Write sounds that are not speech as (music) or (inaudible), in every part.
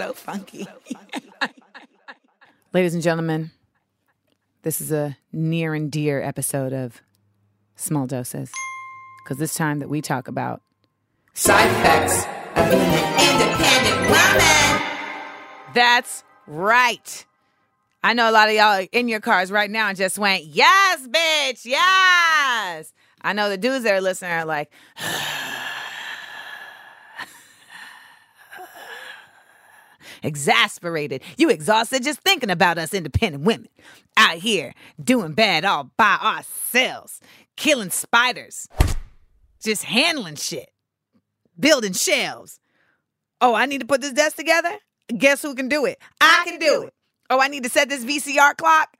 So funky. (laughs) Ladies and gentlemen, this is a near and dear episode of Small Doses. Because this time that we talk about Side effects of being an independent woman. That's right. I know a lot of y'all in your cars right now and just went, yes, bitch, yes. I know the dudes that are listening are like, (sighs) exasperated. You exhausted just thinking about us independent women out here doing bad all by ourselves, killing spiders, just handling shit, building shelves. Oh, I need to put this desk together? Guess who can do it? I can do it. Oh, I need to set this VCR clock?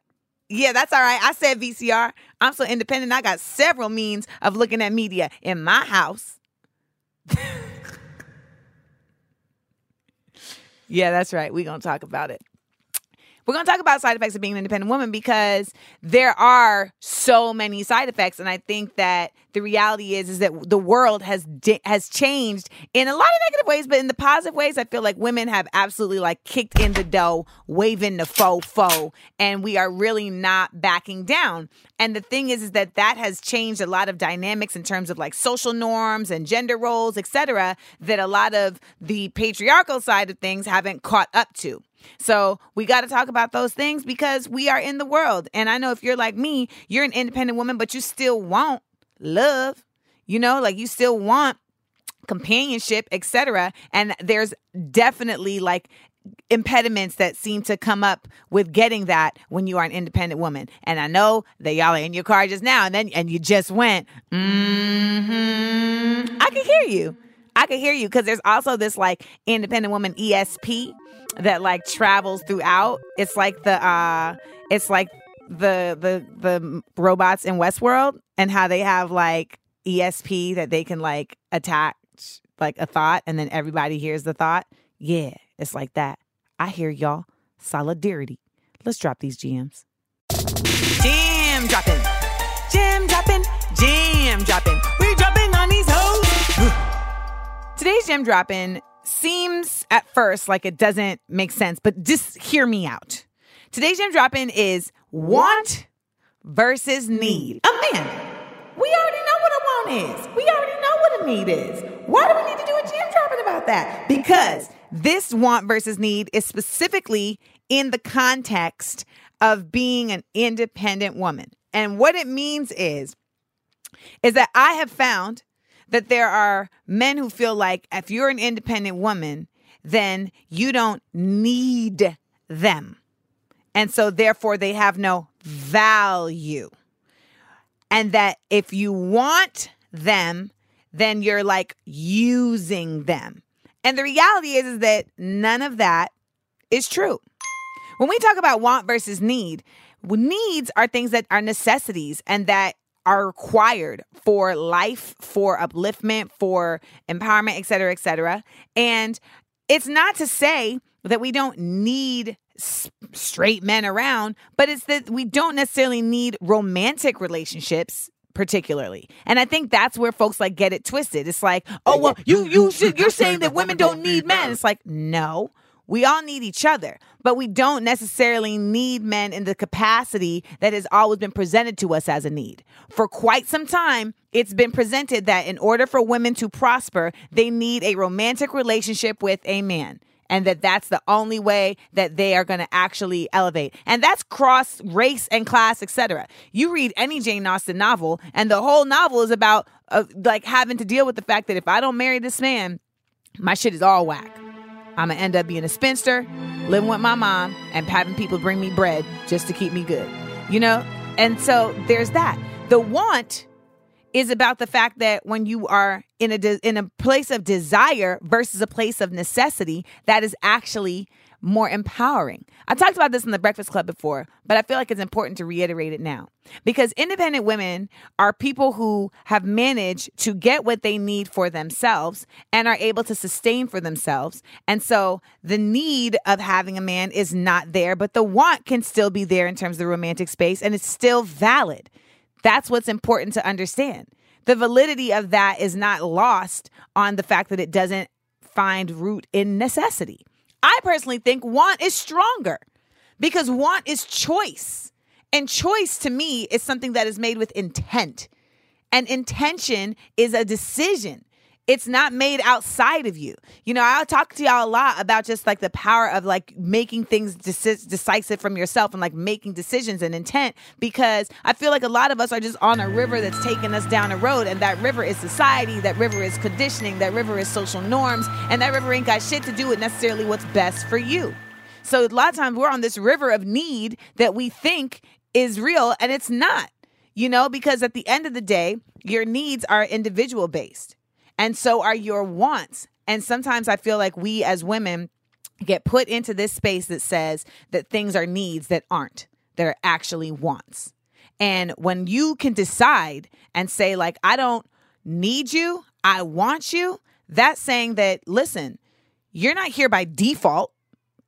Yeah, that's all right. I said VCR. I'm so independent. I got several means of looking at media in my house. (laughs) yeah, that's right. We're going to talk about it. We're going to talk about side effects of being an independent woman because there are so many side effects and I think that the reality is is that the world has di- has changed in a lot of negative ways but in the positive ways I feel like women have absolutely like kicked in the dough, waving the faux faux and we are really not backing down. And the thing is is that that has changed a lot of dynamics in terms of like social norms and gender roles, etc. that a lot of the patriarchal side of things haven't caught up to. So we got to talk about those things because we are in the world. And I know if you're like me, you're an independent woman, but you still want love. You know, like you still want companionship, etc. And there's definitely like impediments that seem to come up with getting that when you are an independent woman. And I know that y'all are in your car just now and then and you just went, mm-hmm. I can hear you. I can hear you because there's also this like independent woman ESP that like travels throughout. It's like the uh it's like the the the robots in Westworld and how they have like ESP that they can like attach like a thought and then everybody hears the thought. Yeah, it's like that. I hear y'all. Solidarity. Let's drop these gems. Jam dropping. Jam dropping. Jam dropping. We dropping on these hoes. Today's gem dropping seems at first like it doesn't make sense, but just hear me out. Today's gem in is want versus need. Man, we already know what a want is. We already know what a need is. Why do we need to do a gem dropping about that? Because this want versus need is specifically in the context of being an independent woman. And what it means is is that I have found that there are men who feel like if you're an independent woman, then you don't need them. And so therefore they have no value. And that if you want them, then you're like using them. And the reality is, is that none of that is true. When we talk about want versus need, needs are things that are necessities and that are required for life, for upliftment, for empowerment, et cetera, et cetera. And it's not to say that we don't need straight men around, but it's that we don't necessarily need romantic relationships particularly. And I think that's where folks like get it twisted. It's like, "Oh, well, you you (laughs) should, you're saying that women don't need men." (laughs) It's like, "No. We all need each other, but we don't necessarily need men in the capacity that has always been presented to us as a need. For quite some time, it's been presented that in order for women to prosper, they need a romantic relationship with a man and that that's the only way that they are going to actually elevate. And that's cross race and class, etc. You read any Jane Austen novel, and the whole novel is about uh, like having to deal with the fact that if I don't marry this man, my shit is all whack. I'm gonna end up being a spinster, living with my mom, and having people bring me bread just to keep me good. You know? And so there's that. The want is about the fact that when you are in a de- in a place of desire versus a place of necessity, that is actually more empowering. I talked about this in the Breakfast Club before, but I feel like it's important to reiterate it now. Because independent women are people who have managed to get what they need for themselves and are able to sustain for themselves. And so the need of having a man is not there, but the want can still be there in terms of the romantic space and it's still valid. That's what's important to understand. The validity of that is not lost on the fact that it doesn't find root in necessity. I personally think want is stronger because want is choice. And choice to me is something that is made with intent. And intention is a decision. It's not made outside of you. You know, I'll talk to y'all a lot about just like the power of like making things deci- decisive from yourself and like making decisions and intent because I feel like a lot of us are just on a river that's taking us down a road. And that river is society, that river is conditioning, that river is social norms, and that river ain't got shit to do with necessarily what's best for you. So a lot of times we're on this river of need that we think is real and it's not, you know, because at the end of the day, your needs are individual based and so are your wants. And sometimes I feel like we as women get put into this space that says that things are needs that aren't, that are actually wants. And when you can decide and say, like, I don't need you, I want you, that's saying that, listen, you're not here by default.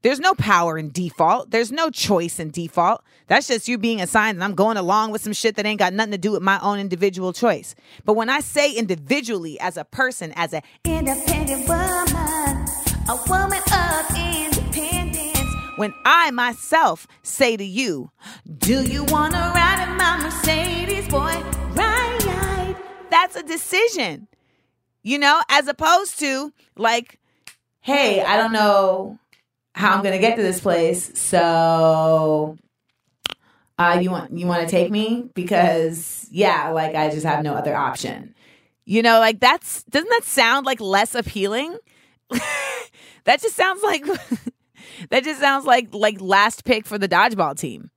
There's no power in default. There's no choice in default. That's just you being assigned and I'm going along with some shit that ain't got nothing to do with my own individual choice. But when I say individually as a person, as an Independent woman, a woman of independence. when I myself say to you, Do you wanna ride in my Mercedes, boy? Ride. that's a decision. You know, as opposed to like, hey, I don't know how I'm gonna get to this place, so uh, you want you want to take me because yeah, like I just have no other option. You know, like that's doesn't that sound like less appealing? (laughs) that just sounds like (laughs) that just sounds like like last pick for the dodgeball team.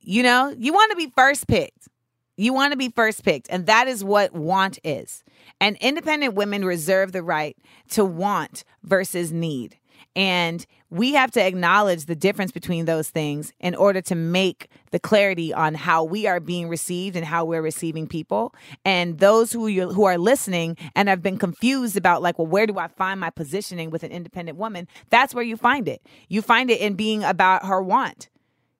You know, you want to be first picked. You want to be first picked, and that is what want is. And independent women reserve the right to want versus need. And we have to acknowledge the difference between those things in order to make the clarity on how we are being received and how we're receiving people. And those who you, who are listening and have been confused about like, well, where do I find my positioning with an independent woman? That's where you find it. You find it in being about her want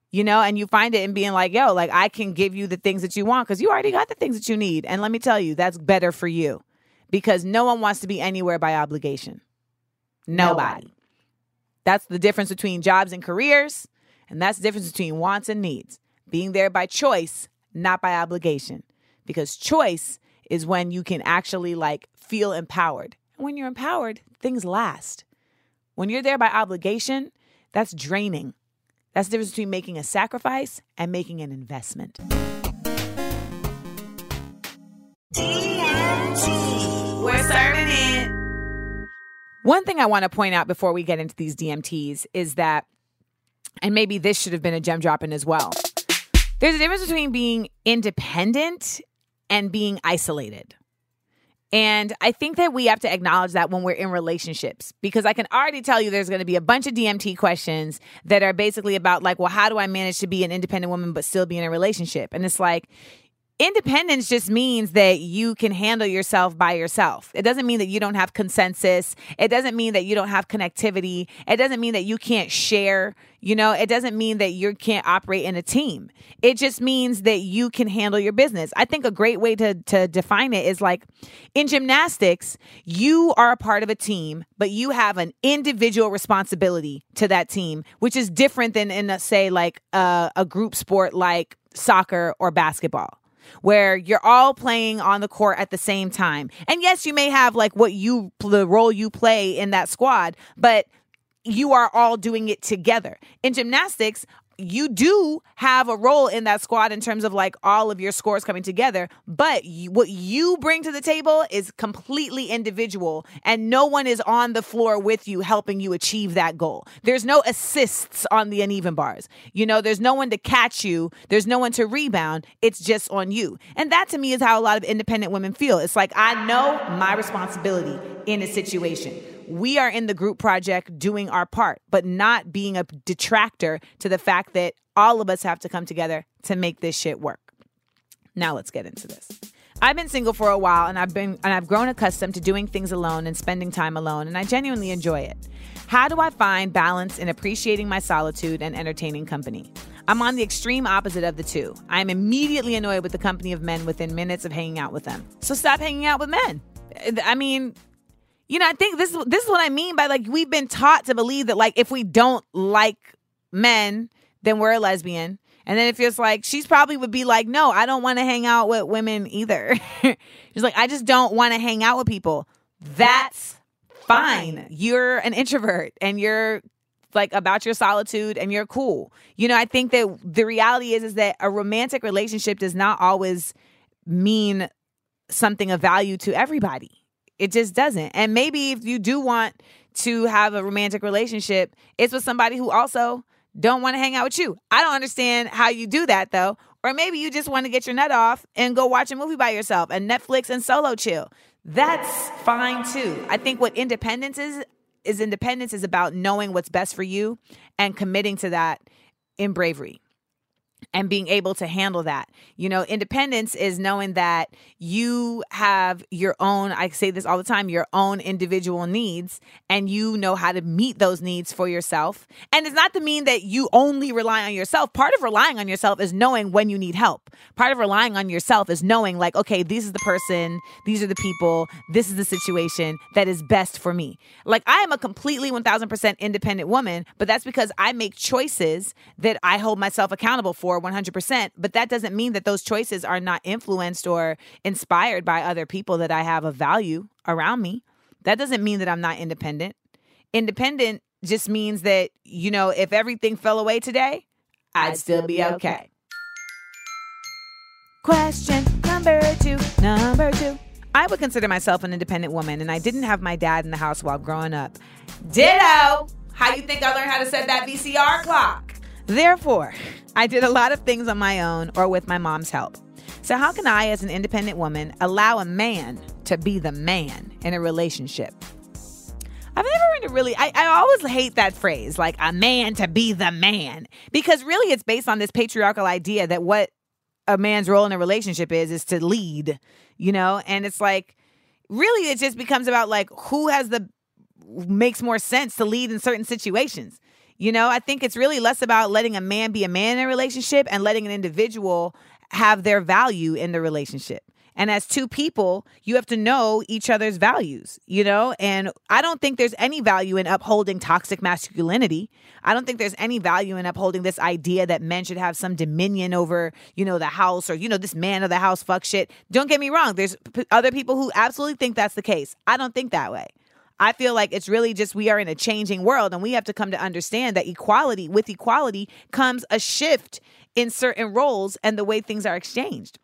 you know, and you find it in being like, yo, like I can give you the things that you want because you already got the things that you need. And let me tell you, that's better for you because no one wants to be anywhere by obligation. Nobody. That's the difference between jobs and careers. And that's the difference between wants and needs. Being there by choice, not by obligation. Because choice is when you can actually like feel empowered. And when you're empowered, things last. When you're there by obligation, that's draining. That's the difference between making a sacrifice and making an investment. We're serving it. One thing I want to point out before we get into these DMTs is that, and maybe this should have been a gem dropping as well. There's a difference between being independent and being isolated. And I think that we have to acknowledge that when we're in relationships, because I can already tell you there's going to be a bunch of DMT questions that are basically about, like, well, how do I manage to be an independent woman but still be in a relationship? And it's like, independence just means that you can handle yourself by yourself. It doesn't mean that you don't have consensus. It doesn't mean that you don't have connectivity. It doesn't mean that you can't share. You know, it doesn't mean that you can't operate in a team. It just means that you can handle your business. I think a great way to, to define it is like in gymnastics, you are a part of a team, but you have an individual responsibility to that team, which is different than in, a, say, like a, a group sport like soccer or basketball where you're all playing on the court at the same time. And yes, you may have like what you the role you play in that squad, but you are all doing it together. In gymnastics, you do have a role in that squad in terms of like all of your scores coming together but you, what you bring to the table is completely individual and no one is on the floor with you helping you achieve that goal. There's no assists on the uneven bars. You know there's no one to catch you. There's no one to rebound. It's just on you. And that to me is how a lot of independent women feel. It's like i know my responsibility in a situation we are in the group project doing our part, but not being a detractor to the fact that all of us have to come together to make this shit work. Now let's get into this. I've been single for a while and I've been and I've grown accustomed to doing things alone and spending time alone and I genuinely enjoy it. How do I find balance in appreciating my solitude and entertaining company? I'm on the extreme opposite of the two. I am immediately annoyed with the company of men within minutes of hanging out with them. So stop hanging out with men. I mean, you know, I think this this is what I mean by like we've been taught to believe that like if we don't like men, then we're a lesbian. And then it feels like she's probably would be like, no, I don't want to hang out with women either. (laughs) she's like, I just don't want to hang out with people. That's fine. You're an introvert and you're like about your solitude and you're cool. You know, I think that the reality is is that a romantic relationship does not always mean something of value to everybody. It just doesn't. And maybe if you do want to have a romantic relationship, it's with somebody who also don't want to hang out with you. I don't understand how you do that though. Or maybe you just want to get your nut off and go watch a movie by yourself and Netflix and solo chill. That's fine too. I think what independence is is independence is about knowing what's best for you and committing to that in bravery and being able to handle that. You know, independence is knowing that you have your own, I say this all the time, your own individual needs, and you know how to meet those needs for yourself. And it's not to mean that you only rely on yourself. Part of relying on yourself is knowing when you need help. Part of relying on yourself is knowing, like, okay, this is the person, these are the people, this is the situation that is best for me. Like, I am a completely 1000% independent woman, but that's because I make choices that I hold myself accountable for for 100%. But that doesn't mean that those choices are not influenced or inspired by other people that I have of value around me. That doesn't mean that I'm not independent. Independent just means that, you know, if everything fell away today, I'd still be okay. Question number two. Number two. I would consider myself an independent woman, and I didn't have my dad in the house while growing up. Ditto! How you think I learned how to set that VCR clock? Therefore, I did a lot of things on my own or with my mom's help. So, how can I, as an independent woman, allow a man to be the man in a relationship? I've never really, I, I always hate that phrase, like a man to be the man, because really it's based on this patriarchal idea that what a man's role in a relationship is, is to lead, you know? And it's like, really, it just becomes about like who has the, makes more sense to lead in certain situations. You know, I think it's really less about letting a man be a man in a relationship and letting an individual have their value in the relationship. And as two people, you have to know each other's values, you know? And I don't think there's any value in upholding toxic masculinity. I don't think there's any value in upholding this idea that men should have some dominion over, you know, the house or, you know, this man of the house fuck shit. Don't get me wrong. There's p- other people who absolutely think that's the case. I don't think that way. I feel like it's really just we are in a changing world and we have to come to understand that equality, with equality comes a shift in certain roles and the way things are exchanged.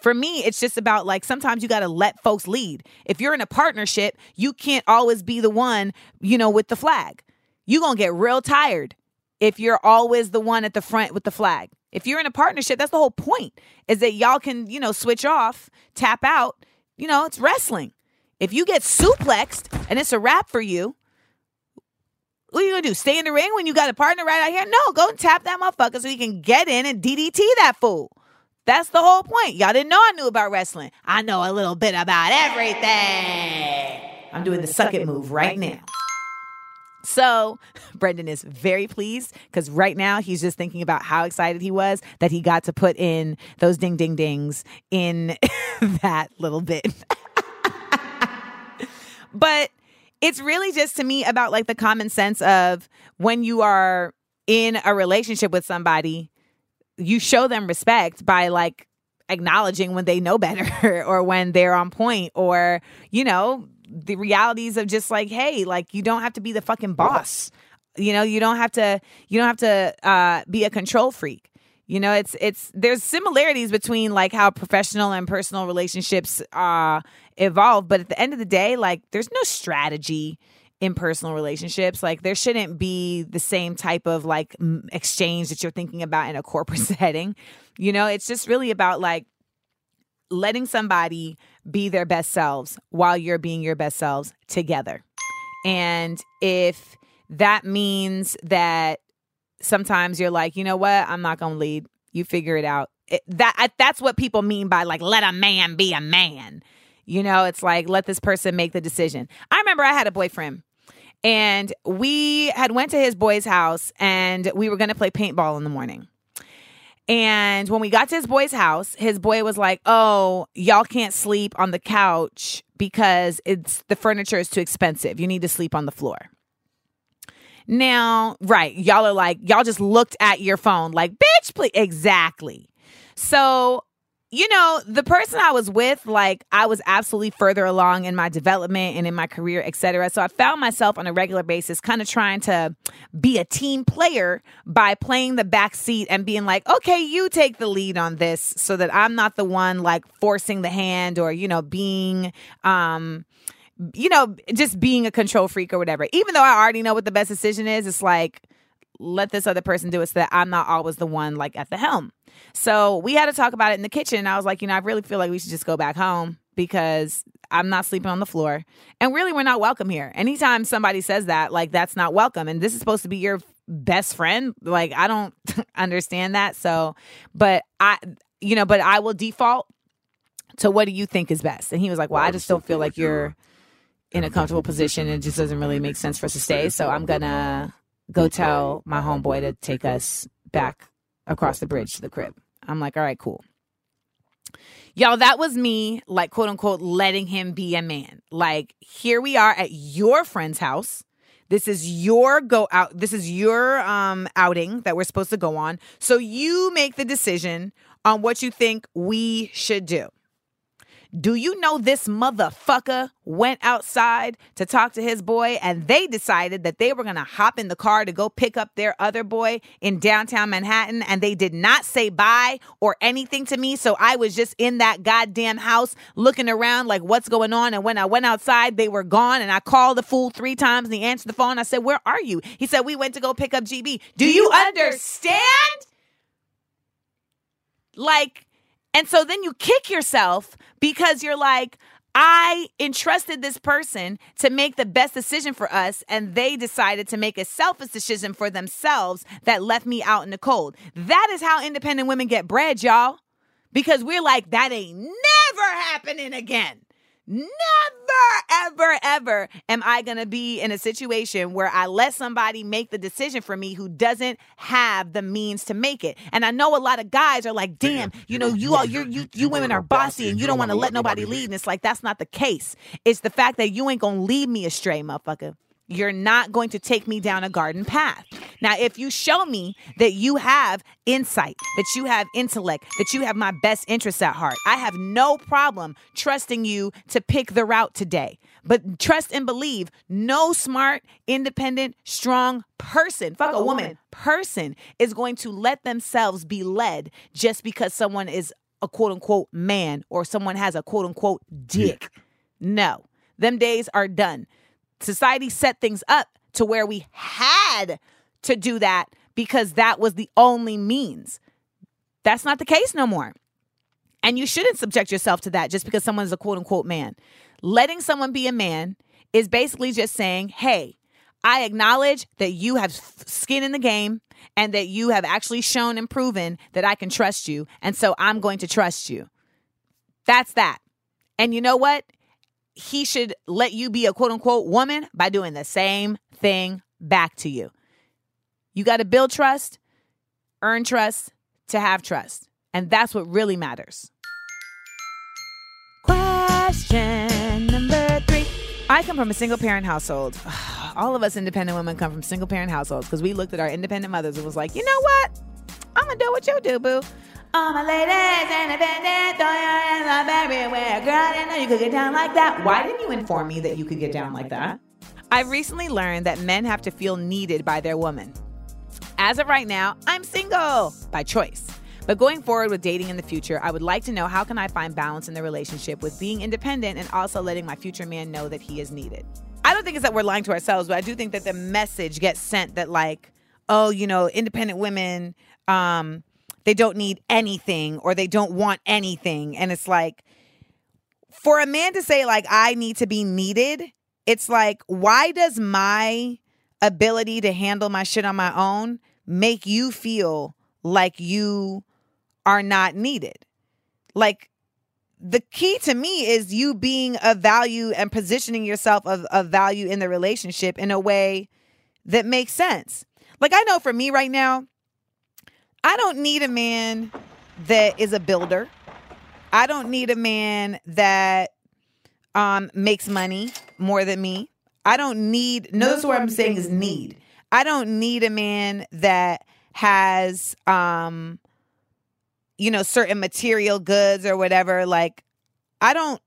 For me, it's just about like sometimes you got to let folks lead. If you're in a partnership, you can't always be the one, you know, with the flag. You're going to get real tired if you're always the one at the front with the flag. If you're in a partnership, that's the whole point is that y'all can, you know, switch off, tap out. You know, it's wrestling. If you get suplexed and it's a wrap for you, what are you gonna do? Stay in the ring when you got a partner right out here? No, go and tap that motherfucker so you can get in and DDT that fool. That's the whole point. Y'all didn't know I knew about wrestling. I know a little bit about everything. I'm doing the suck it move right now. So, (laughs) Brendan is very pleased because right now he's just thinking about how excited he was that he got to put in those ding ding dings in (laughs) that little bit. (laughs) But it's really just to me about like the common sense of when you are in a relationship with somebody, you show them respect by like acknowledging when they know better (laughs) or when they're on point or, you know, the realities of just like, hey, like you don't have to be the fucking boss You know, you don't have to you don't have to uh, be a control freak. You know, it's it's there's similarities between like how professional and personal relationships uh evolve, but at the end of the day, like there's no strategy in personal relationships. Like there shouldn't be the same type of like exchange that you're thinking about in a corporate (laughs) setting. You know, it's just really about like letting somebody be their best selves while you're being your best selves together. And if that means that sometimes you're like, you know what, I'm not going to lead. You figure it out. It, that I, that's what people mean by like let a man be a man. You know, it's like let this person make the decision. I remember I had a boyfriend and we had went to his boy's house and we were going to play paintball in the morning. And when we got to his boy's house, his boy was like, "Oh, y'all can't sleep on the couch because it's the furniture is too expensive. You need to sleep on the floor." Now, right, y'all are like, y'all just looked at your phone like, "Bitch, please." Exactly. So you know, the person I was with, like I was absolutely further along in my development and in my career, etc. So I found myself on a regular basis kind of trying to be a team player by playing the back seat and being like, okay, you take the lead on this so that I'm not the one like forcing the hand or, you know, being um you know, just being a control freak or whatever. Even though I already know what the best decision is, it's like let this other person do it so that I'm not always the one like at the helm. So we had to talk about it in the kitchen. And I was like, you know, I really feel like we should just go back home because I'm not sleeping on the floor. And really, we're not welcome here. Anytime somebody says that, like, that's not welcome. And this is supposed to be your best friend. Like, I don't (laughs) understand that. So, but I, you know, but I will default to what do you think is best? And he was like, well, I just don't feel like you're in a comfortable position. It just doesn't really make sense for us to stay. So I'm going to go tell my homeboy to take us back across the bridge to the crib. I'm like, all right, cool. Y'all, that was me, like, quote unquote, letting him be a man. Like, here we are at your friend's house. This is your go out. This is your um outing that we're supposed to go on. So you make the decision on what you think we should do. Do you know this motherfucker went outside to talk to his boy and they decided that they were going to hop in the car to go pick up their other boy in downtown Manhattan and they did not say bye or anything to me. So I was just in that goddamn house looking around like what's going on. And when I went outside, they were gone and I called the fool three times and he answered the phone. I said, Where are you? He said, We went to go pick up GB. Do you understand? Like, and so then you kick yourself because you're like, I entrusted this person to make the best decision for us, and they decided to make a selfish decision for themselves that left me out in the cold. That is how independent women get bread, y'all. Because we're like, that ain't never happening again. Never, ever, ever am I going to be in a situation where I let somebody make the decision for me who doesn't have the means to make it. And I know a lot of guys are like, damn, you know, you all, you you, you women are bossy and you don't want to let nobody lead. And it's like, that's not the case. It's the fact that you ain't going to lead me astray, motherfucker. You're not going to take me down a garden path. Now, if you show me that you have insight, that you have intellect, that you have my best interests at heart, I have no problem trusting you to pick the route today. But trust and believe no smart, independent, strong person, fuck a woman, person is going to let themselves be led just because someone is a quote unquote man or someone has a quote unquote dick. No, them days are done society set things up to where we had to do that because that was the only means. That's not the case no more. And you shouldn't subject yourself to that just because someone's a quote unquote man. Letting someone be a man is basically just saying, hey, I acknowledge that you have skin in the game and that you have actually shown and proven that I can trust you. And so I'm going to trust you. That's that. And you know what? He should let you be a quote unquote woman by doing the same thing back to you. You got to build trust, earn trust to have trust. And that's what really matters. Question number three. I come from a single parent household. (sighs) All of us independent women come from single parent households because we looked at our independent mothers and was like, you know what? I'm going to do what you do, boo. All my ladies independent, throw your hands up everywhere. Girl, I didn't know you could get down like that. Why didn't you inform me that you could get down like that? I've recently learned that men have to feel needed by their woman. As of right now, I'm single by choice. But going forward with dating in the future, I would like to know how can I find balance in the relationship with being independent and also letting my future man know that he is needed. I don't think it's that we're lying to ourselves, but I do think that the message gets sent that like, oh, you know, independent women, um, they don't need anything or they don't want anything. And it's like, for a man to say like I need to be needed, it's like, why does my ability to handle my shit on my own make you feel like you are not needed? Like the key to me is you being of value and positioning yourself of, of value in the relationship in a way that makes sense. Like I know for me right now, I don't need a man that is a builder. I don't need a man that um makes money more than me. I don't need notice what I'm saying is need. I don't need a man that has um you know certain material goods or whatever like I don't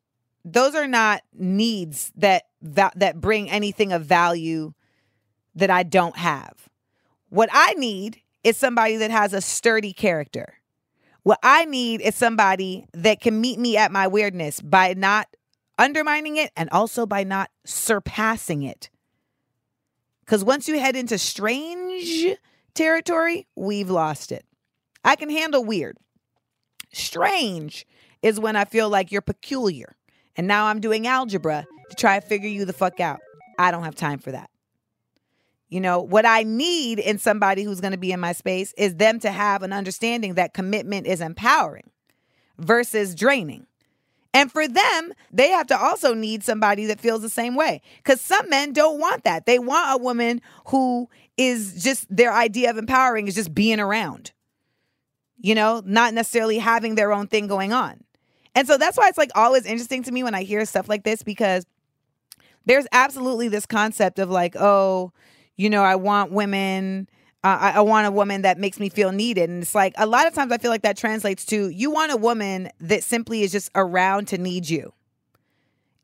those are not needs that that, that bring anything of value that I don't have. What I need is somebody that has a sturdy character. What I need is somebody that can meet me at my weirdness by not undermining it and also by not surpassing it. Because once you head into strange territory, we've lost it. I can handle weird. Strange is when I feel like you're peculiar. And now I'm doing algebra to try to figure you the fuck out. I don't have time for that. You know, what I need in somebody who's going to be in my space is them to have an understanding that commitment is empowering versus draining. And for them, they have to also need somebody that feels the same way. Because some men don't want that. They want a woman who is just their idea of empowering is just being around, you know, not necessarily having their own thing going on. And so that's why it's like always interesting to me when I hear stuff like this because there's absolutely this concept of like, oh, you know, I want women uh, I, I, want a woman that makes me feel needed. And it's like a lot of times I feel like that translates to you want a woman that simply is just around to need you.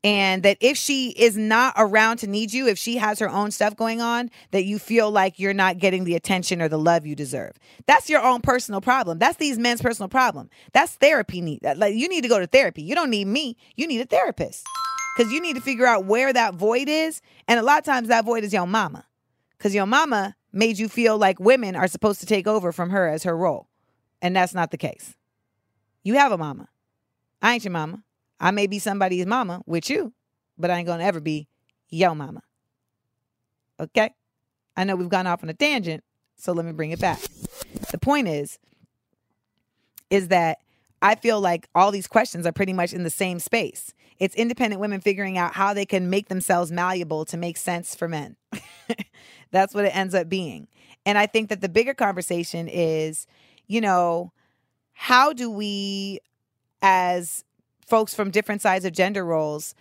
And that if she is not around to need you, if she has her own stuff going on, that you feel like you're not getting the attention or the love you deserve. That's your own personal problem. That's these men's personal problem. That's therapy need. Like you need to go to therapy. You don't need me. You need a therapist. Cause you need to figure out where that void is. And a lot of times that void is your mama. Cause your mama made you feel like women are supposed to take over from her as her role. And that's not the case. You have a mama. I ain't your mama. I may be somebody's mama with you, but I ain't gonna ever be your mama. Okay? I know we've gone off on a tangent, so let me bring it back. The point is, is that I feel like all these questions are pretty much in the same space. It's independent women figuring out how they can make themselves malleable to make sense for men. (laughs) That's what it ends up being. And I think that the bigger conversation is, you know, how do we, as folks from different sides of gender roles,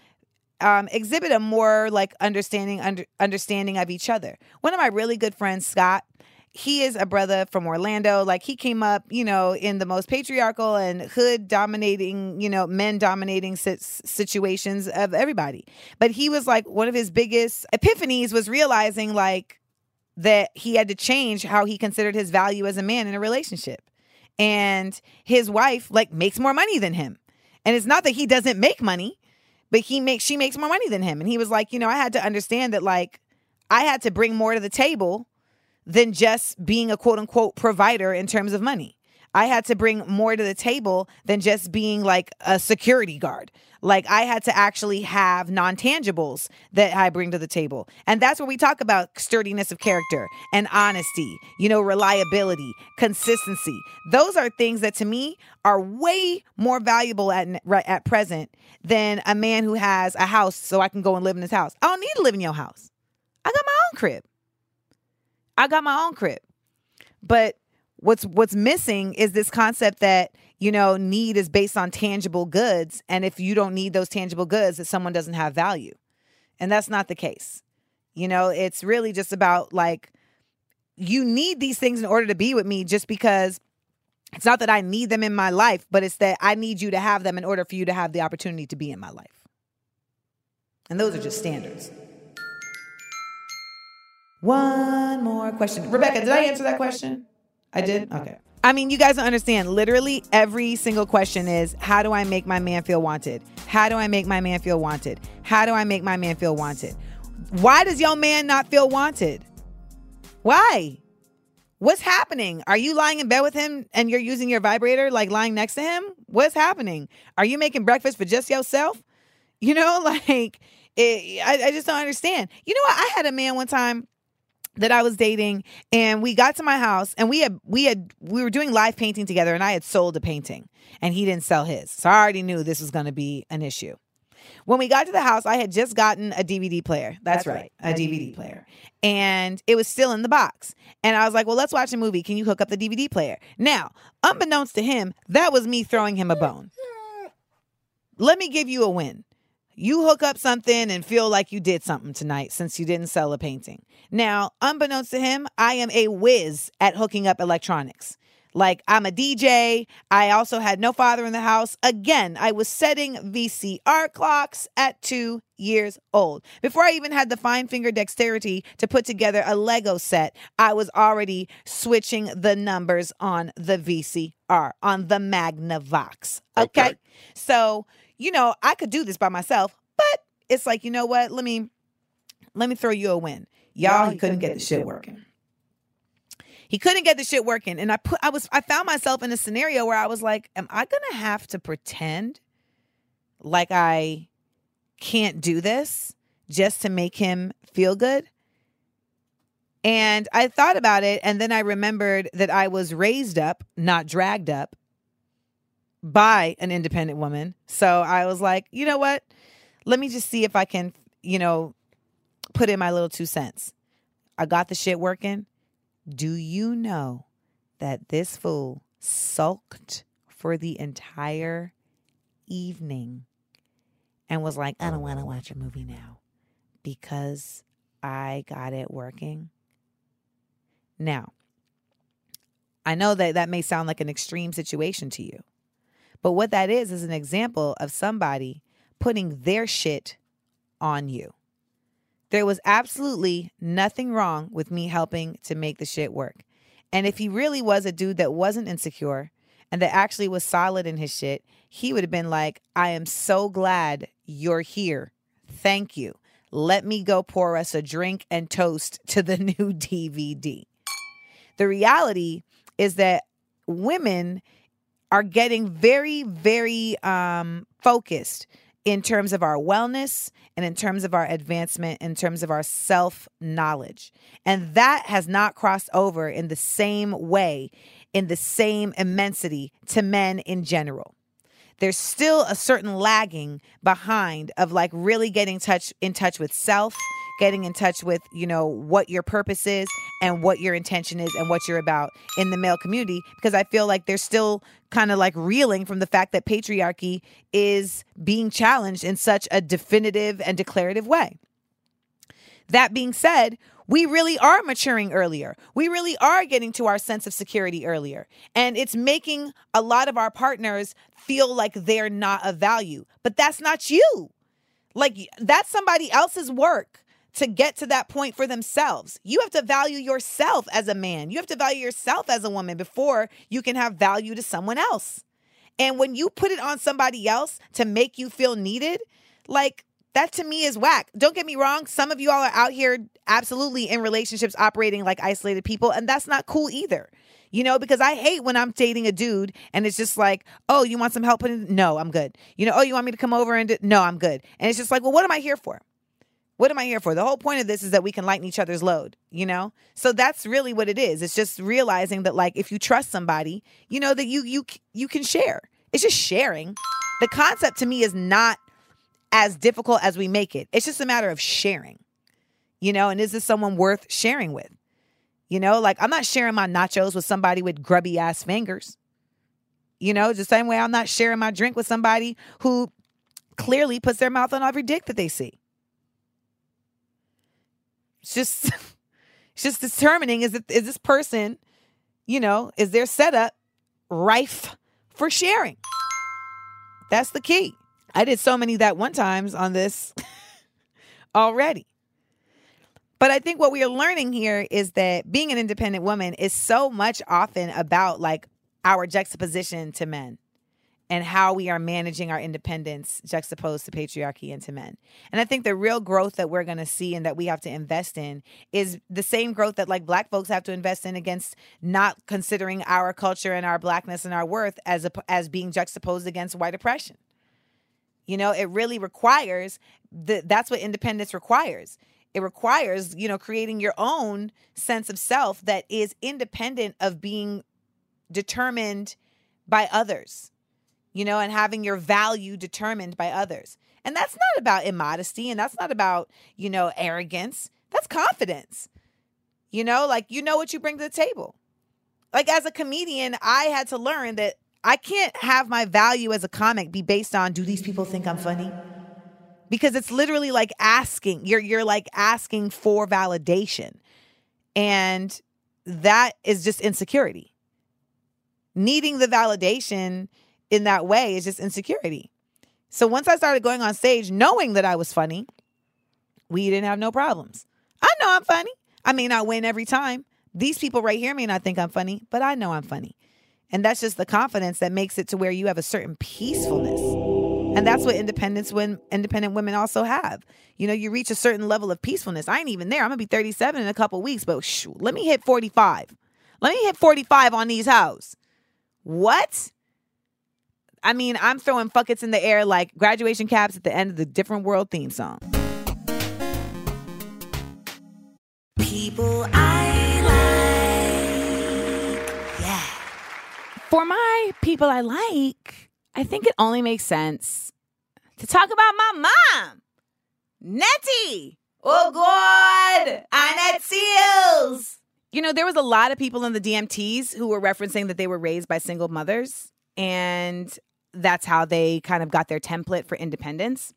um, exhibit a more like understanding under, understanding of each other. One of my really good friends, Scott, he is a brother from Orlando. Like he came up, you know, in the most patriarchal and hood dominating, you know, men dominating situations of everybody. But he was like one of his biggest epiphanies was realizing like that he had to change how he considered his value as a man in a relationship. And his wife like makes more money than him. And it's not that he doesn't make money, but he makes she makes more money than him. And he was like, you know, I had to understand that like I had to bring more to the table than just being a quote unquote provider in terms of money. I had to bring more to the table than just being like a security guard. Like I had to actually have non tangibles that I bring to the table. And that's where we talk about sturdiness of character and honesty, you know, reliability, consistency. Those are things that to me are way more valuable at, at present than a man who has a house so I can go and live in his house. I don't need to live in your house. I got my own crib. I got my own crib. But what's what's missing is this concept that you know need is based on tangible goods and if you don't need those tangible goods that someone doesn't have value and that's not the case you know it's really just about like you need these things in order to be with me just because it's not that I need them in my life, but it's that I need you to have them in order for you to have the opportunity to be in my life. And those are just standards. One more question. Rebecca, did I answer that question? I did? Okay. I mean, you guys don't understand. Literally, every single question is how do I make my man feel wanted? How do I make my man feel wanted? How do I make my man feel wanted? Why does your man not feel wanted? Why? What's happening? Are you lying in bed with him and you're using your vibrator, like lying next to him? What's happening? Are you making breakfast for just yourself? You know, (laughs) like, it, I, I just don't understand. You know what? I had a man one time that I was dating and we got to my house and we had we had we were doing live painting together and I had sold a painting and he didn't sell his. So I already knew this was going to be an issue. When we got to the house, I had just gotten a DVD player. That's, That's right, right, a DVD player. And it was still in the box. And I was like, well, let's watch a movie. Can you hook up the DVD player? Now, unbeknownst to him, that was me throwing him a bone. Let me give you a win. You hook up something and feel like you did something tonight since you didn't sell a painting. Now, unbeknownst to him, I am a whiz at hooking up electronics. Like I'm a DJ. I also had no father in the house. Again, I was setting VCR clocks at two years old. Before I even had the fine finger dexterity to put together a Lego set, I was already switching the numbers on the VCR, on the Magnavox. Okay. okay. So you know, I could do this by myself, but it's like, you know what? Let me let me throw you a win. Y'all, he couldn't get the shit working. He couldn't get the shit working. And I put I was I found myself in a scenario where I was like, am I gonna have to pretend like I can't do this just to make him feel good? And I thought about it, and then I remembered that I was raised up, not dragged up, by an independent woman. So I was like, you know what? Let me just see if I can, you know, put in my little two cents. I got the shit working. Do you know that this fool sulked for the entire evening and was like, I don't want to watch a movie now because I got it working? Now, I know that that may sound like an extreme situation to you. But what that is, is an example of somebody putting their shit on you. There was absolutely nothing wrong with me helping to make the shit work. And if he really was a dude that wasn't insecure and that actually was solid in his shit, he would have been like, I am so glad you're here. Thank you. Let me go pour us a drink and toast to the (laughs) new DVD. The reality is that women are getting very, very um, focused in terms of our wellness and in terms of our advancement, in terms of our self knowledge. And that has not crossed over in the same way, in the same immensity to men in general. There's still a certain lagging behind of like really getting touch in touch with self getting in touch with, you know, what your purpose is and what your intention is and what you're about in the male community because I feel like they're still kind of like reeling from the fact that patriarchy is being challenged in such a definitive and declarative way. That being said, we really are maturing earlier. We really are getting to our sense of security earlier. And it's making a lot of our partners feel like they're not of value. But that's not you. Like, that's somebody else's work to get to that point for themselves. You have to value yourself as a man. You have to value yourself as a woman before you can have value to someone else. And when you put it on somebody else to make you feel needed, like that to me is whack. Don't get me wrong. Some of you all are out here absolutely in relationships operating like isolated people, and that's not cool either. You know, because I hate when I'm dating a dude and it's just like, oh, you want some help? No, I'm good. You know, oh, you want me to come over and no, I'm good. And it's just like, well, what am I here for? What am I here for? The whole point of this is that we can lighten each other's load, you know? So that's really what it is. It's just realizing that like if you trust somebody, you know that you you you can share. It's just sharing. The concept to me is not as difficult as we make it. It's just a matter of sharing. You know, and is this someone worth sharing with? You know, like I'm not sharing my nachos with somebody with grubby ass fingers. You know, the same way I'm not sharing my drink with somebody who clearly puts their mouth on every dick that they see. It's just (laughs) it's just determining is it is this person, you know, is their setup rife for sharing? That's the key. I did so many that one times on this (laughs) already. But I think what we are learning here is that being an independent woman is so much often about like our juxtaposition to men and how we are managing our independence juxtaposed to patriarchy and to men. And I think the real growth that we're going to see and that we have to invest in is the same growth that like black folks have to invest in against not considering our culture and our blackness and our worth as a, as being juxtaposed against white oppression. You know, it really requires the, that's what independence requires. It requires, you know, creating your own sense of self that is independent of being determined by others you know, and having your value determined by others. And that's not about immodesty and that's not about, you know, arrogance. That's confidence. You know, like you know what you bring to the table. Like as a comedian, I had to learn that I can't have my value as a comic be based on do these people think I'm funny? Because it's literally like asking, you're you're like asking for validation. And that is just insecurity. Needing the validation in that way is just insecurity. So once I started going on stage knowing that I was funny, we didn't have no problems. I know I'm funny. I may not win every time. These people right here may not think I'm funny, but I know I'm funny. And that's just the confidence that makes it to where you have a certain peacefulness. And that's what independence when independent women also have. You know, you reach a certain level of peacefulness. I ain't even there. I'm gonna be 37 in a couple weeks, but shoo, let me hit 45. Let me hit 45 on these hoes. What? I mean, I'm throwing buckets in the air like graduation caps at the end of the different world theme song. People I like. Yeah. For my people I like, I think it only makes sense to talk about my mom, Nettie. Oh God, Annette Seals. You know, there was a lot of people in the DMTs who were referencing that they were raised by single mothers. And that's how they kind of got their template for independence.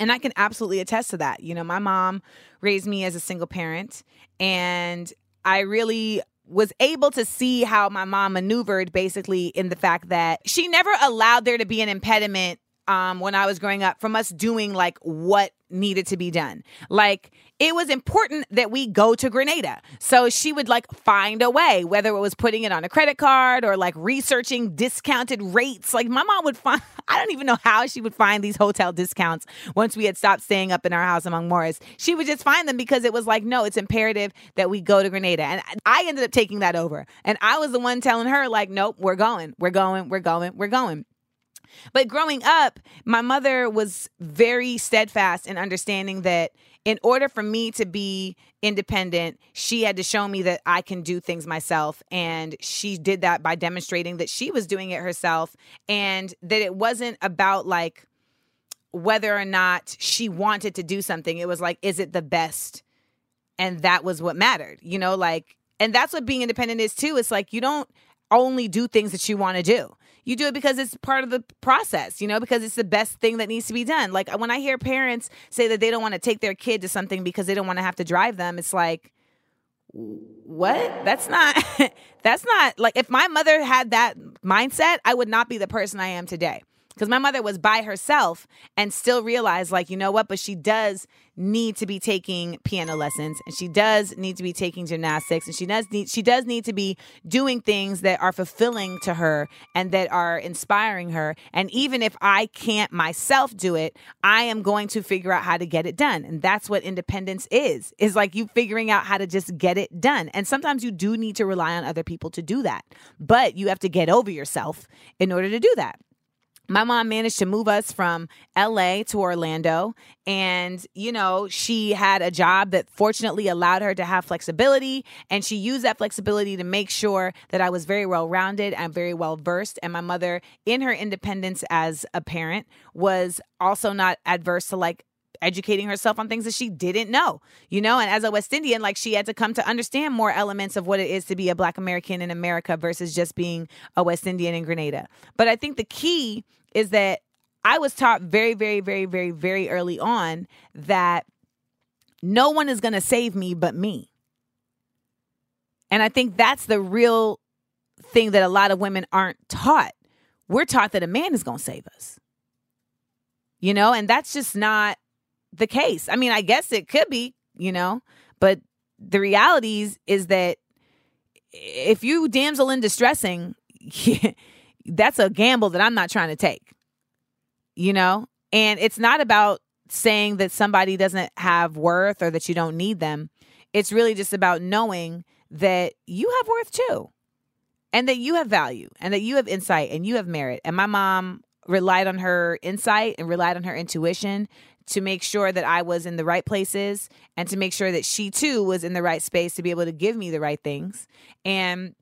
And I can absolutely attest to that. You know, my mom raised me as a single parent, and I really was able to see how my mom maneuvered basically in the fact that she never allowed there to be an impediment um, when I was growing up from us doing like what needed to be done. Like it was important that we go to Grenada. So she would like find a way, whether it was putting it on a credit card or like researching discounted rates. Like my mom would find, (laughs) I don't even know how she would find these hotel discounts once we had stopped staying up in our house among Morris. She would just find them because it was like, no, it's imperative that we go to Grenada. And I ended up taking that over. And I was the one telling her, like, nope, we're going, we're going, we're going, we're going. But growing up, my mother was very steadfast in understanding that in order for me to be independent, she had to show me that I can do things myself. And she did that by demonstrating that she was doing it herself and that it wasn't about like whether or not she wanted to do something. It was like, is it the best? And that was what mattered, you know, like, and that's what being independent is too. It's like you don't only do things that you want to do you do it because it's part of the process, you know, because it's the best thing that needs to be done. Like when I hear parents say that they don't want to take their kid to something because they don't want to have to drive them, it's like, what? That's not, (laughs) that's not like if my mother had that mindset, I would not be the person I am today because my mother was by herself and still realized like you know what? But she does need to be taking piano lessons and she does need to be taking gymnastics and she does need she does need to be doing things that are fulfilling to her and that are inspiring her. And even if I can't myself do it I am going to figure out how to get it done. And that's what independence is. Is like you figuring out how to just get it done. And sometimes you do need to rely on other people to do that. But you have to get over yourself in order to do that my mom managed to move us from LA to Orlando. And, you know, she had a job that fortunately allowed her to have flexibility. And she used that flexibility to make sure that I was very well rounded and very well versed. And my mother, in her independence as a parent, was also not adverse to like educating herself on things that she didn't know, you know? And as a West Indian, like she had to come to understand more elements of what it is to be a Black American in America versus just being a West Indian in Grenada. But I think the key is that I was taught very, very, very, very, very early on that no one is going to save me but me. And I think that's the real thing that a lot of women aren't taught. We're taught that a man is going to save us. You know, and that's just not the case. I mean, I guess it could be, you know, But the realities is that if you damsel in distressing, (laughs) that's a gamble that I'm not trying to take. You know? And it's not about saying that somebody doesn't have worth or that you don't need them. It's really just about knowing that you have worth too. And that you have value and that you have insight and you have merit. And my mom relied on her insight and relied on her intuition to make sure that I was in the right places and to make sure that she too was in the right space to be able to give me the right things. And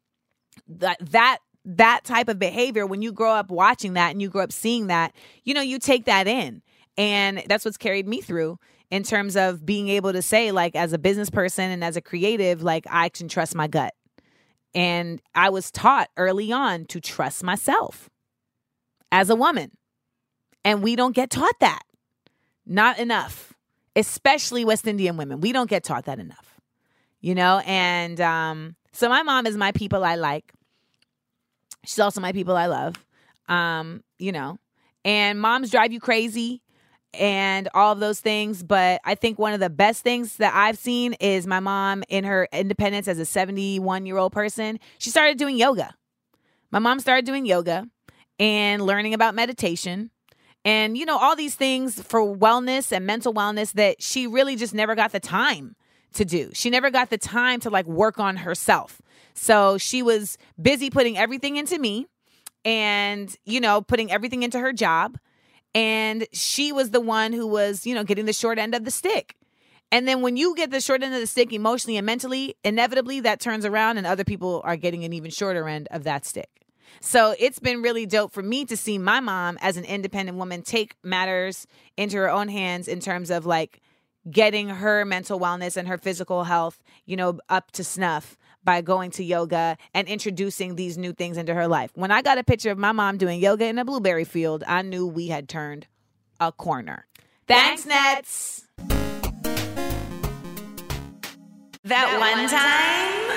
that that that type of behavior when you grow up watching that and you grow up seeing that, you know, you take that in. And that's what's carried me through in terms of being able to say like as a business person and as a creative like I can trust my gut. And I was taught early on to trust myself as a woman. And we don't get taught that. Not enough, especially West Indian women. We don't get taught that enough, you know? And um, so my mom is my people I like. She's also my people I love, um, you know? And moms drive you crazy and all of those things. But I think one of the best things that I've seen is my mom in her independence as a 71 year old person. She started doing yoga. My mom started doing yoga and learning about meditation and you know all these things for wellness and mental wellness that she really just never got the time to do. She never got the time to like work on herself. So she was busy putting everything into me and you know putting everything into her job and she was the one who was, you know, getting the short end of the stick. And then when you get the short end of the stick emotionally and mentally, inevitably that turns around and other people are getting an even shorter end of that stick. So it's been really dope for me to see my mom as an independent woman take matters into her own hands in terms of like getting her mental wellness and her physical health, you know, up to snuff by going to yoga and introducing these new things into her life. When I got a picture of my mom doing yoga in a blueberry field, I knew we had turned a corner. Thanks, Nets. That, one time.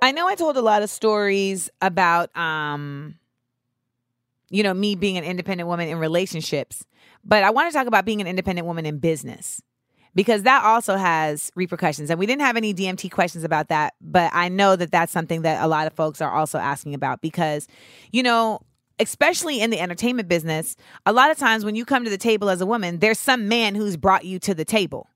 I know I told a lot of stories about um you know me being an independent woman in relationships, but I want to talk about being an independent woman in business because that also has repercussions. And we didn't have any DMT questions about that, but I know that that's something that a lot of folks are also asking about because you know, especially in the entertainment business, a lot of times when you come to the table as a woman, there's some man who's brought you to the table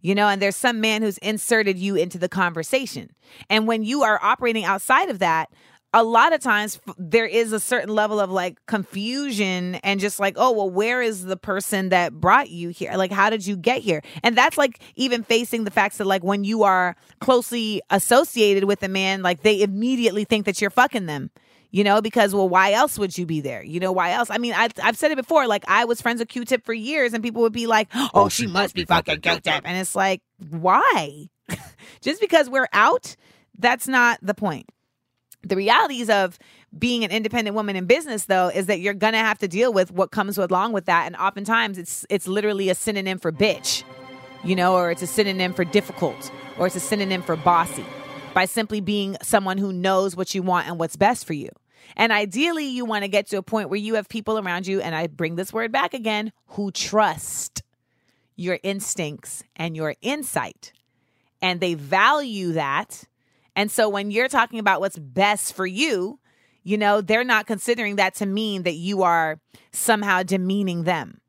you know, and there's some man who's inserted you into the conversation. And when you are operating outside of that, a lot of times there is a certain level of like confusion and just like, oh, well, where is the person that brought you here? Like, how did you get here? And that's like even facing the facts that, like, when you are closely associated with a man, like, they immediately think that you're fucking them you know, because well, why else would you be there? You know, why else? I mean, I've, I've said it before. Like, I was friends with Q-Tip for years, and people would be like, "Oh, oh she must be fucking Q-Tip," and it's like, why? (laughs) Just because we're out, that's not the point. The realities of being an independent woman in business, though, is that you're gonna have to deal with what comes along with that, and oftentimes it's it's literally a synonym for bitch, you know, or it's a synonym for difficult, or it's a synonym for bossy by simply being someone who knows what you want and what's best for you. And ideally, you want to get to a point where you have people around you, and I bring this word back again, who trust your instincts and your insight. And they value that. And so when you're talking about what's best for you, you know, they're not considering that to mean that you are somehow demeaning them.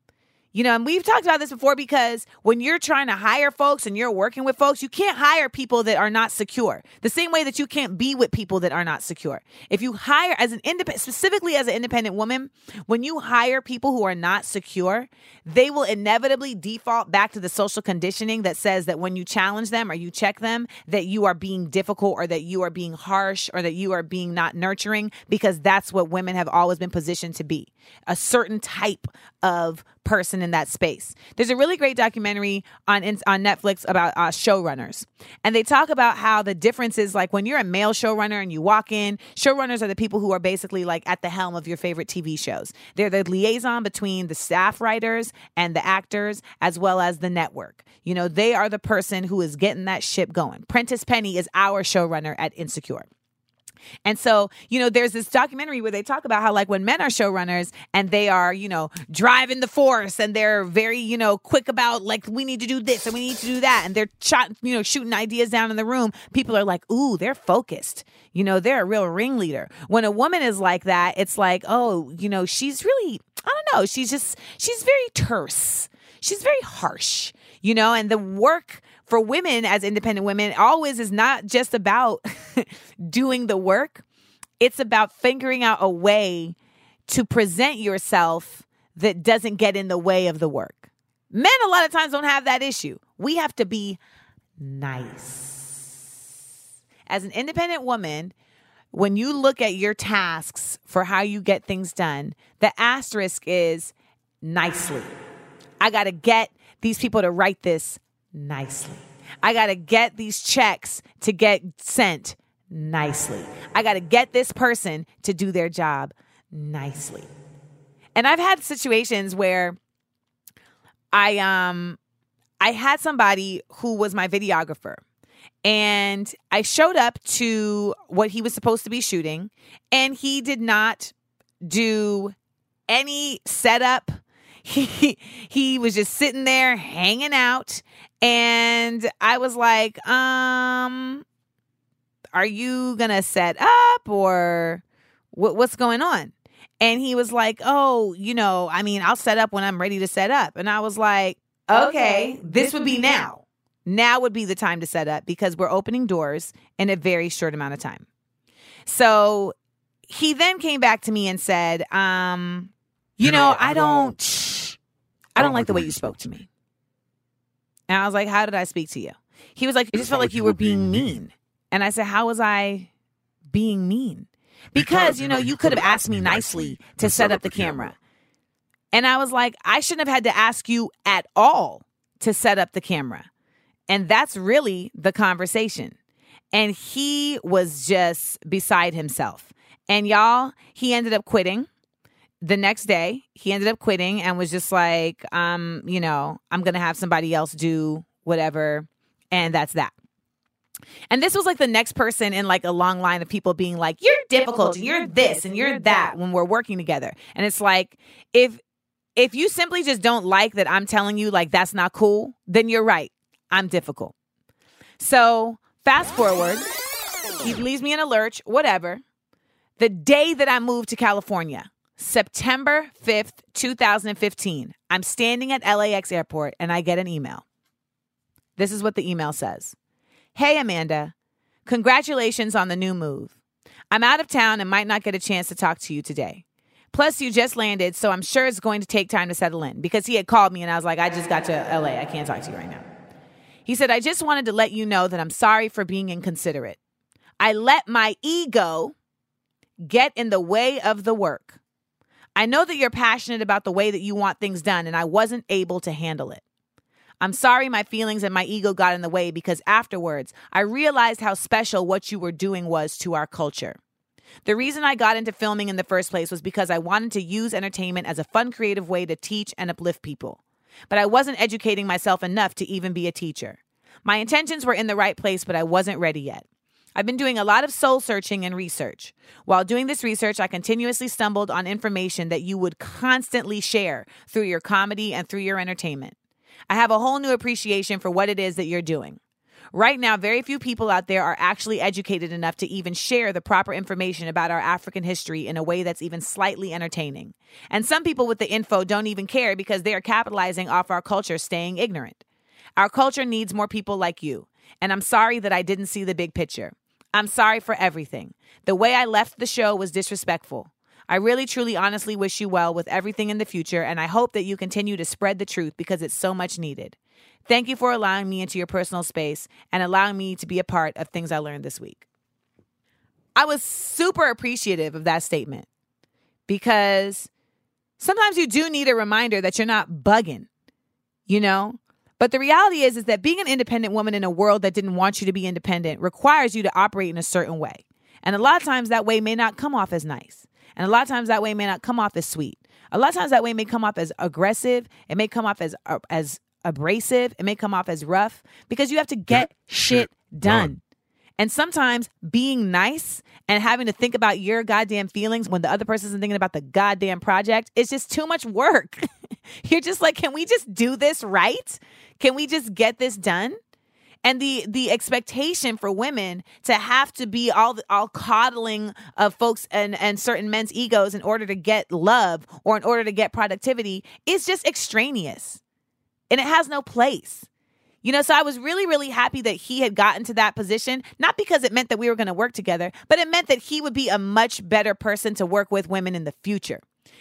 You know, and we've talked about this before because when you're trying to hire folks and you're working with folks, you can't hire people that are not secure. The same way that you can't be with people that are not secure. If you hire as an independent, specifically as an independent woman, when you hire people who are not secure, they will inevitably default back to the social conditioning that says that when you challenge them or you check them, that you are being difficult or that you are being harsh or that you are being not nurturing because that's what women have always been positioned to be a certain type of person in that space. There's a really great documentary on on Netflix about uh, showrunners, and they talk about how the difference is like when you're a male showrunner and you walk in. Showrunners are the people who are basically like at the helm of your favorite TV shows. They're the liaison between the staff writers and the actors, as well as the network. You know, they are the person who is getting that ship going. Prentice Penny is our showrunner at Insecure. And so, you know, there's this documentary where they talk about how, like, when men are showrunners and they are, you know, driving the force and they're very, you know, quick about, like, we need to do this and we need to do that. And they're shot, you know, shooting ideas down in the room. People are like, ooh, they're focused. You know, they're a real ringleader. When a woman is like that, it's like, oh, you know, she's really, I don't know, she's just, she's very terse. She's very harsh, you know, and the work for women as independent women always is not just about (laughs) doing the work, it's about figuring out a way to present yourself that doesn't get in the way of the work. Men, a lot of times, don't have that issue. We have to be nice. As an independent woman, when you look at your tasks for how you get things done, the asterisk is nicely. I got to get these people to write this nicely. I got to get these checks to get sent nicely. I got to get this person to do their job nicely. And I've had situations where I um I had somebody who was my videographer and I showed up to what he was supposed to be shooting and he did not do any setup (laughs) he he was just sitting there hanging out and I was like, um are you going to set up or what, what's going on? And he was like, "Oh, you know, I mean, I'll set up when I'm ready to set up." And I was like, "Okay, this would be now. Now would be the time to set up because we're opening doors in a very short amount of time." So, he then came back to me and said, um, you, you know, know, I don't I don't like the way you spoke to me. And I was like, How did I speak to you? He was like, It just felt like you were being mean. And I said, How was I being mean? Because, you know, you could have asked me nicely to set up the camera. And I was like, I shouldn't have had to ask you at all to set up the camera. And that's really the conversation. And he was just beside himself. And y'all, he ended up quitting the next day he ended up quitting and was just like um you know i'm gonna have somebody else do whatever and that's that. And this was like the next person in like a long line of people being like you're difficult. and you're this and you're that when we're working together. And it's like if if you simply just don't like that i'm telling you like that's not cool then you're right. I'm difficult. So fast forward he leaves me in a lurch whatever. The day that i moved to california September 5th, 2015. I'm standing at LAX airport and I get an email. This is what the email says Hey, Amanda, congratulations on the new move. I'm out of town and might not get a chance to talk to you today. Plus, you just landed, so I'm sure it's going to take time to settle in because he had called me and I was like, I just got to LA. I can't talk to you right now. He said, I just wanted to let you know that I'm sorry for being inconsiderate. I let my ego get in the way of the work. I know that you're passionate about the way that you want things done, and I wasn't able to handle it. I'm sorry my feelings and my ego got in the way because afterwards I realized how special what you were doing was to our culture. The reason I got into filming in the first place was because I wanted to use entertainment as a fun, creative way to teach and uplift people. But I wasn't educating myself enough to even be a teacher. My intentions were in the right place, but I wasn't ready yet. I've been doing a lot of soul searching and research. While doing this research, I continuously stumbled on information that you would constantly share through your comedy and through your entertainment. I have a whole new appreciation for what it is that you're doing. Right now, very few people out there are actually educated enough to even share the proper information about our African history in a way that's even slightly entertaining. And some people with the info don't even care because they are capitalizing off our culture staying ignorant. Our culture needs more people like you. And I'm sorry that I didn't see the big picture. I'm sorry for everything. The way I left the show was disrespectful. I really, truly, honestly wish you well with everything in the future, and I hope that you continue to spread the truth because it's so much needed. Thank you for allowing me into your personal space and allowing me to be a part of things I learned this week. I was super appreciative of that statement because sometimes you do need a reminder that you're not bugging, you know? But the reality is is that being an independent woman in a world that didn't want you to be independent requires you to operate in a certain way. And a lot of times that way may not come off as nice. And a lot of times that way may not come off as sweet. A lot of times that way may come off as aggressive. It may come off as uh, as abrasive. It may come off as rough because you have to get shit done. And sometimes being nice and having to think about your goddamn feelings when the other person isn't thinking about the goddamn project is just too much work. (laughs) You're just like, can we just do this right? Can we just get this done? and the the expectation for women to have to be all all coddling of folks and and certain men's egos in order to get love or in order to get productivity is just extraneous and it has no place you know, so I was really, really happy that he had gotten to that position, not because it meant that we were going to work together, but it meant that he would be a much better person to work with women in the future.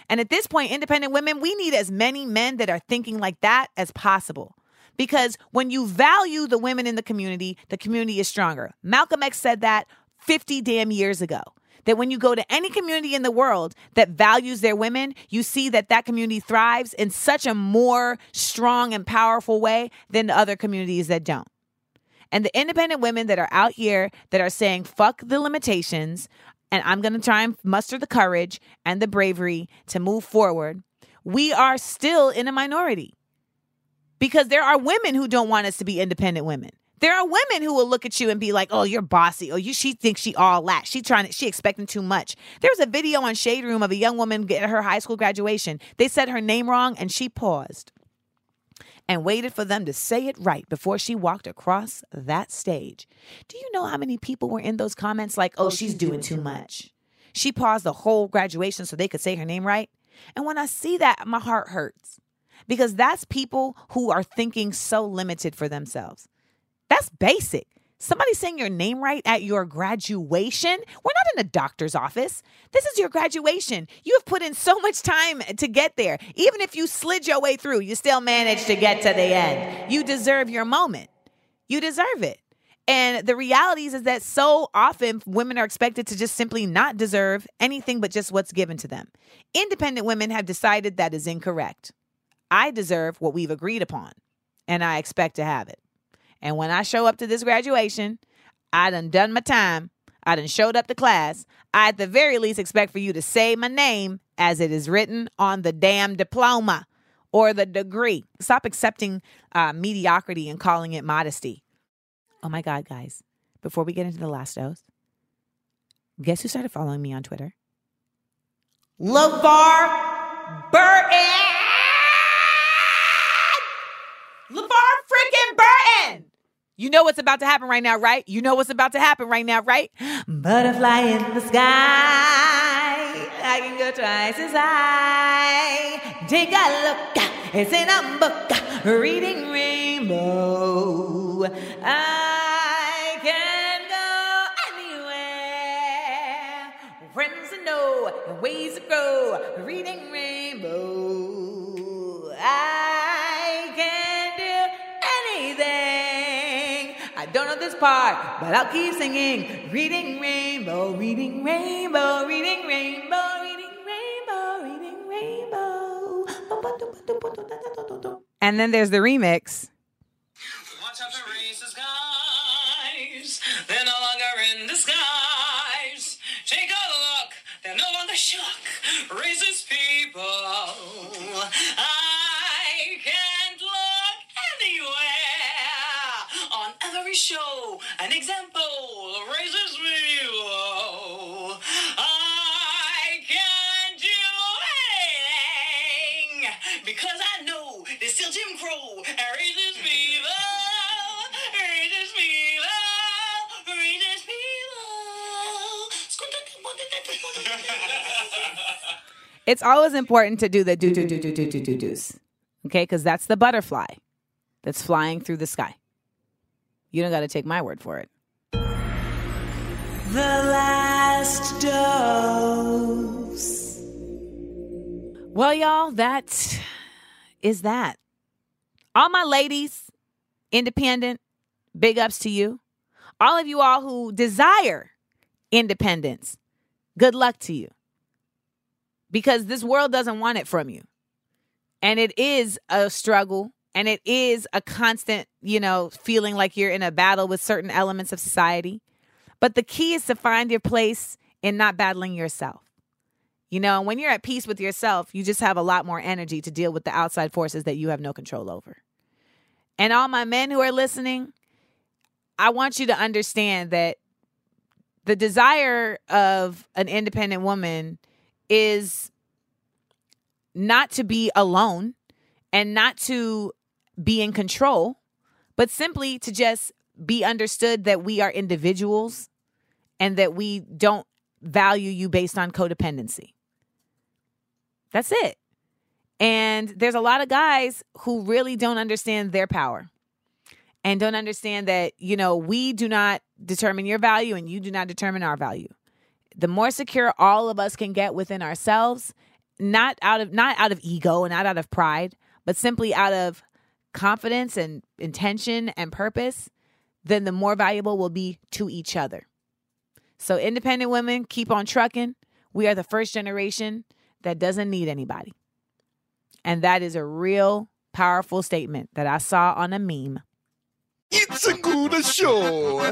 And at this point, independent women, we need as many men that are thinking like that as possible. Because when you value the women in the community, the community is stronger. Malcolm X said that 50 damn years ago. That when you go to any community in the world that values their women, you see that that community thrives in such a more strong and powerful way than the other communities that don't. And the independent women that are out here that are saying, fuck the limitations, and I'm going to try and muster the courage and the bravery to move forward, we are still in a minority because there are women who don't want us to be independent women. There are women who will look at you and be like, "Oh, you're bossy. Oh, you she thinks she all that. She trying to she expecting too much." There was a video on Shade Room of a young woman at her high school graduation. They said her name wrong and she paused and waited for them to say it right before she walked across that stage. Do you know how many people were in those comments like, "Oh, oh she's doing too much." She paused the whole graduation so they could say her name right. And when I see that, my heart hurts because that's people who are thinking so limited for themselves. That's basic. Somebody saying your name right at your graduation. We're not in a doctor's office. This is your graduation. You have put in so much time to get there. Even if you slid your way through, you still managed to get to the end. You deserve your moment. You deserve it. And the reality is, that so often women are expected to just simply not deserve anything but just what's given to them. Independent women have decided that is incorrect. I deserve what we've agreed upon, and I expect to have it. And when I show up to this graduation, I done done my time. I done showed up to class. I at the very least expect for you to say my name as it is written on the damn diploma or the degree. Stop accepting uh, mediocrity and calling it modesty. Oh my God, guys. Before we get into the last dose, guess who started following me on Twitter? LeVar Burton! LeVar freaking Burton. You know what's about to happen right now, right? You know what's about to happen right now, right? Butterfly in the sky. I can go twice as high. Take a look. It's in a book. Reading rainbow. I can go anywhere. Friends to know ways to grow. Reading rainbow. This part, but I'll keep singing. Reading rainbow, reading rainbow, reading rainbow, reading rainbow, reading rainbow. And then there's the remix. Show an example raises me. Oh, I can't do anything because I know there's still Jim Crow and raises people. Raises people. Raises people. it's always important to do the do do do do do do do do's. Okay, because that's the butterfly that's flying through the sky. You don't got to take my word for it. The last dose. Well, y'all, that is that. All my ladies, independent, big ups to you. All of you all who desire independence, good luck to you. Because this world doesn't want it from you. And it is a struggle and it is a constant, you know, feeling like you're in a battle with certain elements of society. But the key is to find your place in not battling yourself. You know, and when you're at peace with yourself, you just have a lot more energy to deal with the outside forces that you have no control over. And all my men who are listening, I want you to understand that the desire of an independent woman is not to be alone and not to be in control, but simply to just be understood that we are individuals and that we don't value you based on codependency. That's it. And there's a lot of guys who really don't understand their power and don't understand that, you know, we do not determine your value and you do not determine our value. The more secure all of us can get within ourselves, not out of not out of ego and not out of pride, but simply out of confidence and intention and purpose, then the more valuable we'll be to each other. So independent women keep on trucking. We are the first generation that doesn't need anybody. And that is a real powerful statement that I saw on a meme. It's a good show.